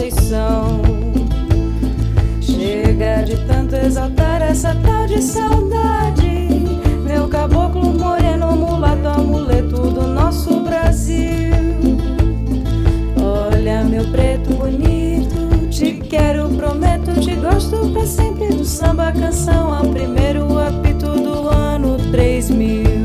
Conceição. Chega de tanto exaltar essa tal de saudade. Meu caboclo moreno, mulato, amuleto do nosso Brasil. Olha, meu preto bonito, te quero, prometo, te gosto pra sempre do samba canção, a primeiro apito do ano 3000.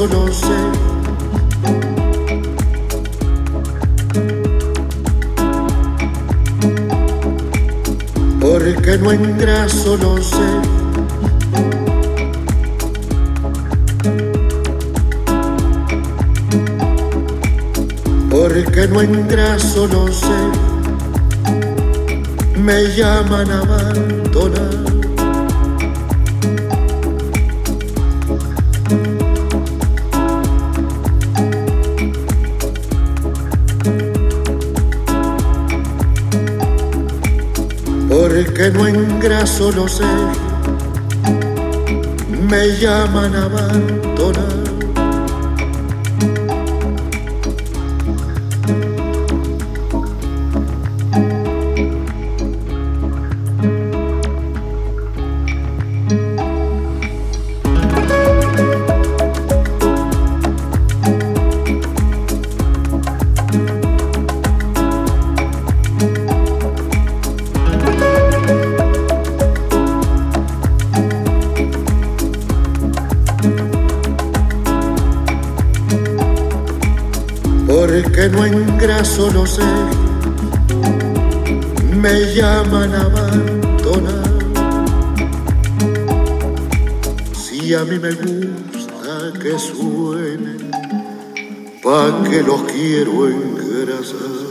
quedándonos solo sé los quiero engrasar.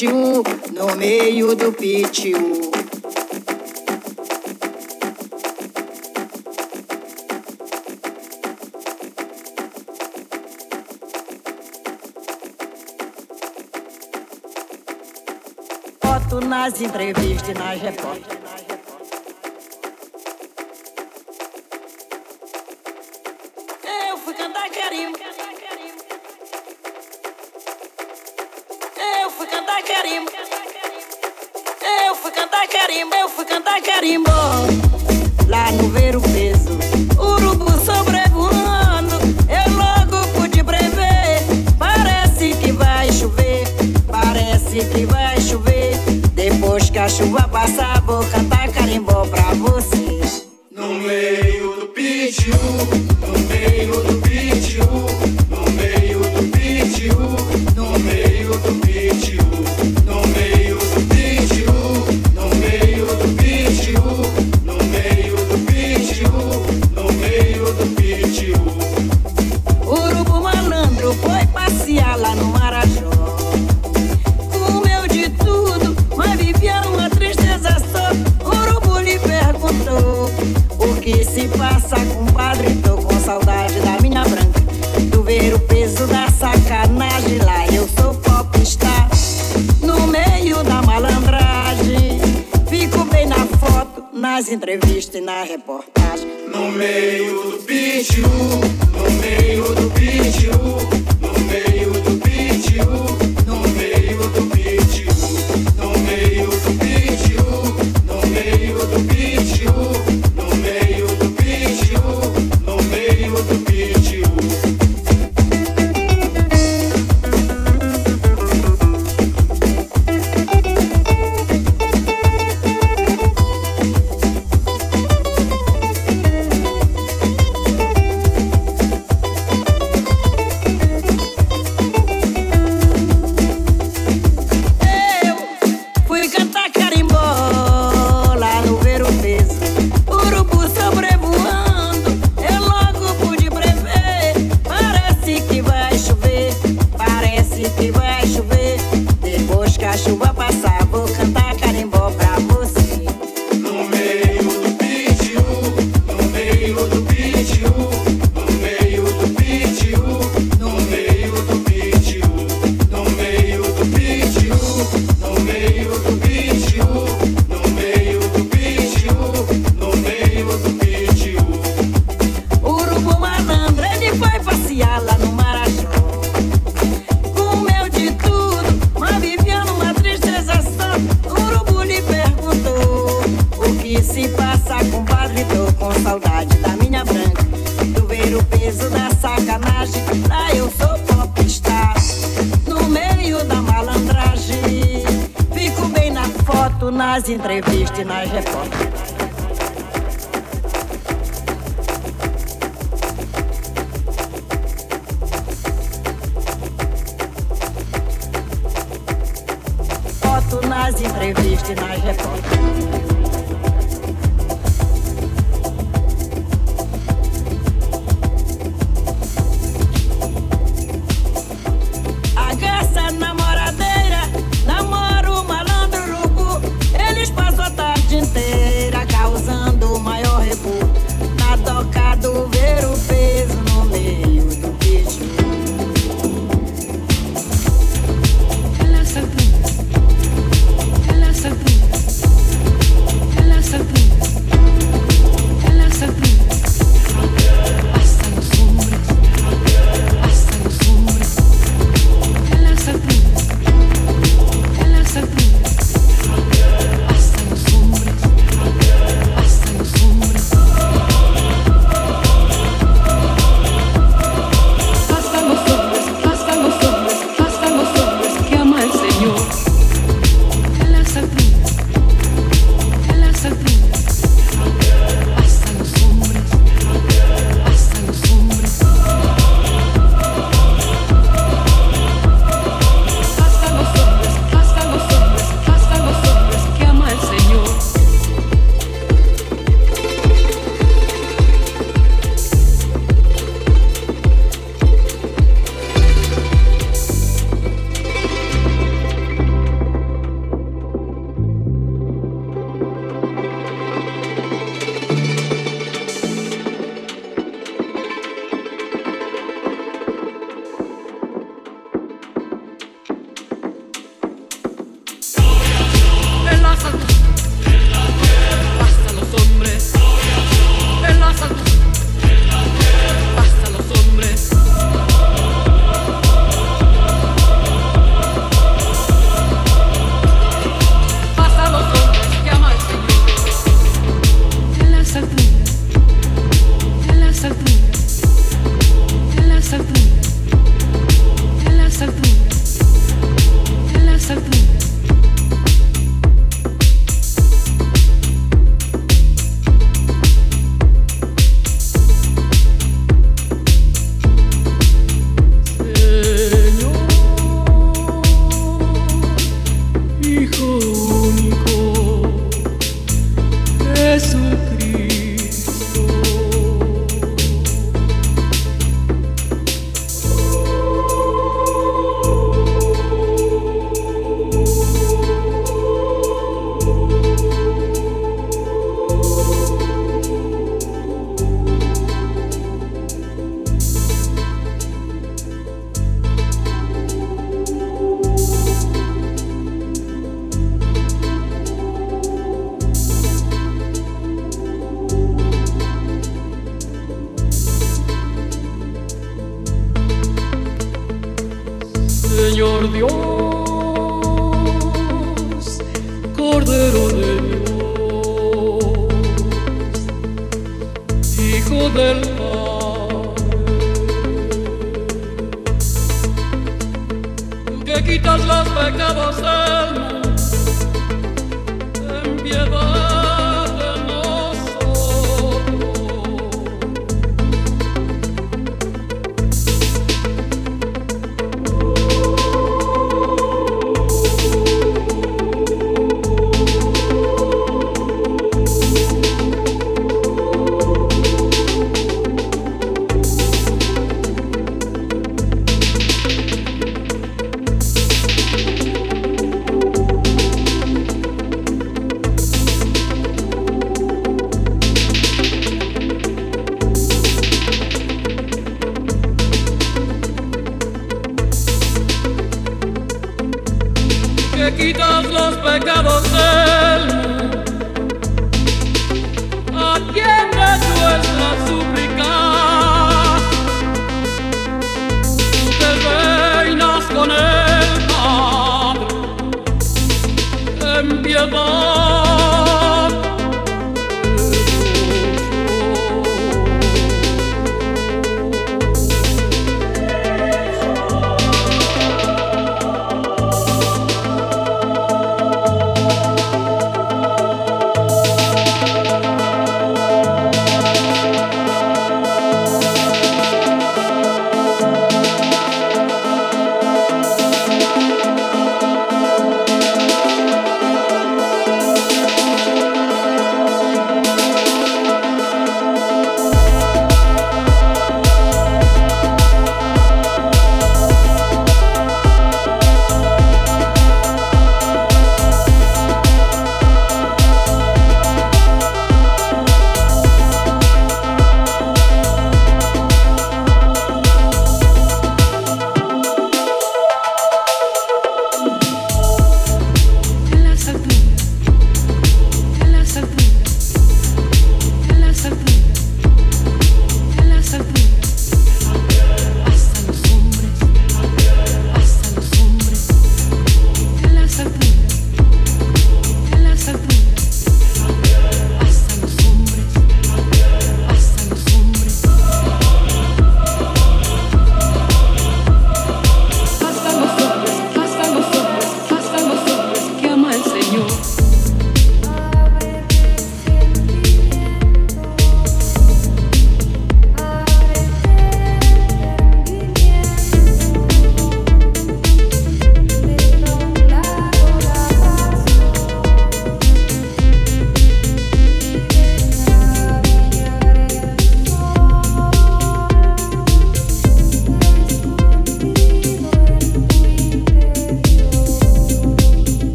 Pitiu, no meio do pitiu. nas entrevistas e nas repórteres. Eu fui cantar carimbo. Cantar carimbo. Eu fui cantar carimbo. Eu fui cantar carimbo. Lá no ver o peso, urubu sobrevoando. Eu logo pude prever. Parece que vai chover. Parece que vai chover. Depois que a chuva passar, vou cantar carimbó pra você. No meio do pitiu, entrevistas e na reportagem. No meio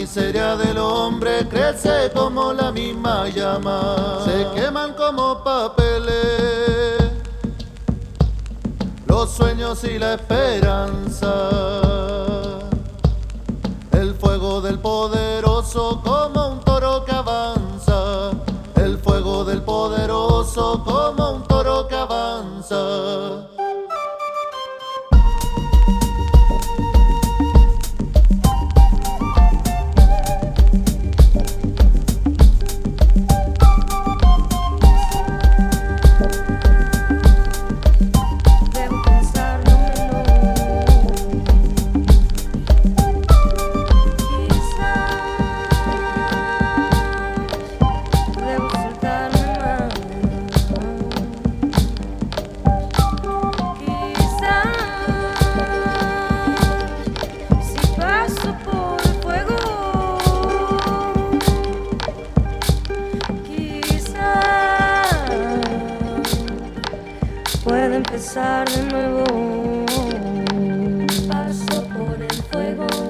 miseria del hombre crece como la misma llama. Se queman como papeles los sueños y la esperanza. empezar de nuevo. Paso por el fuego.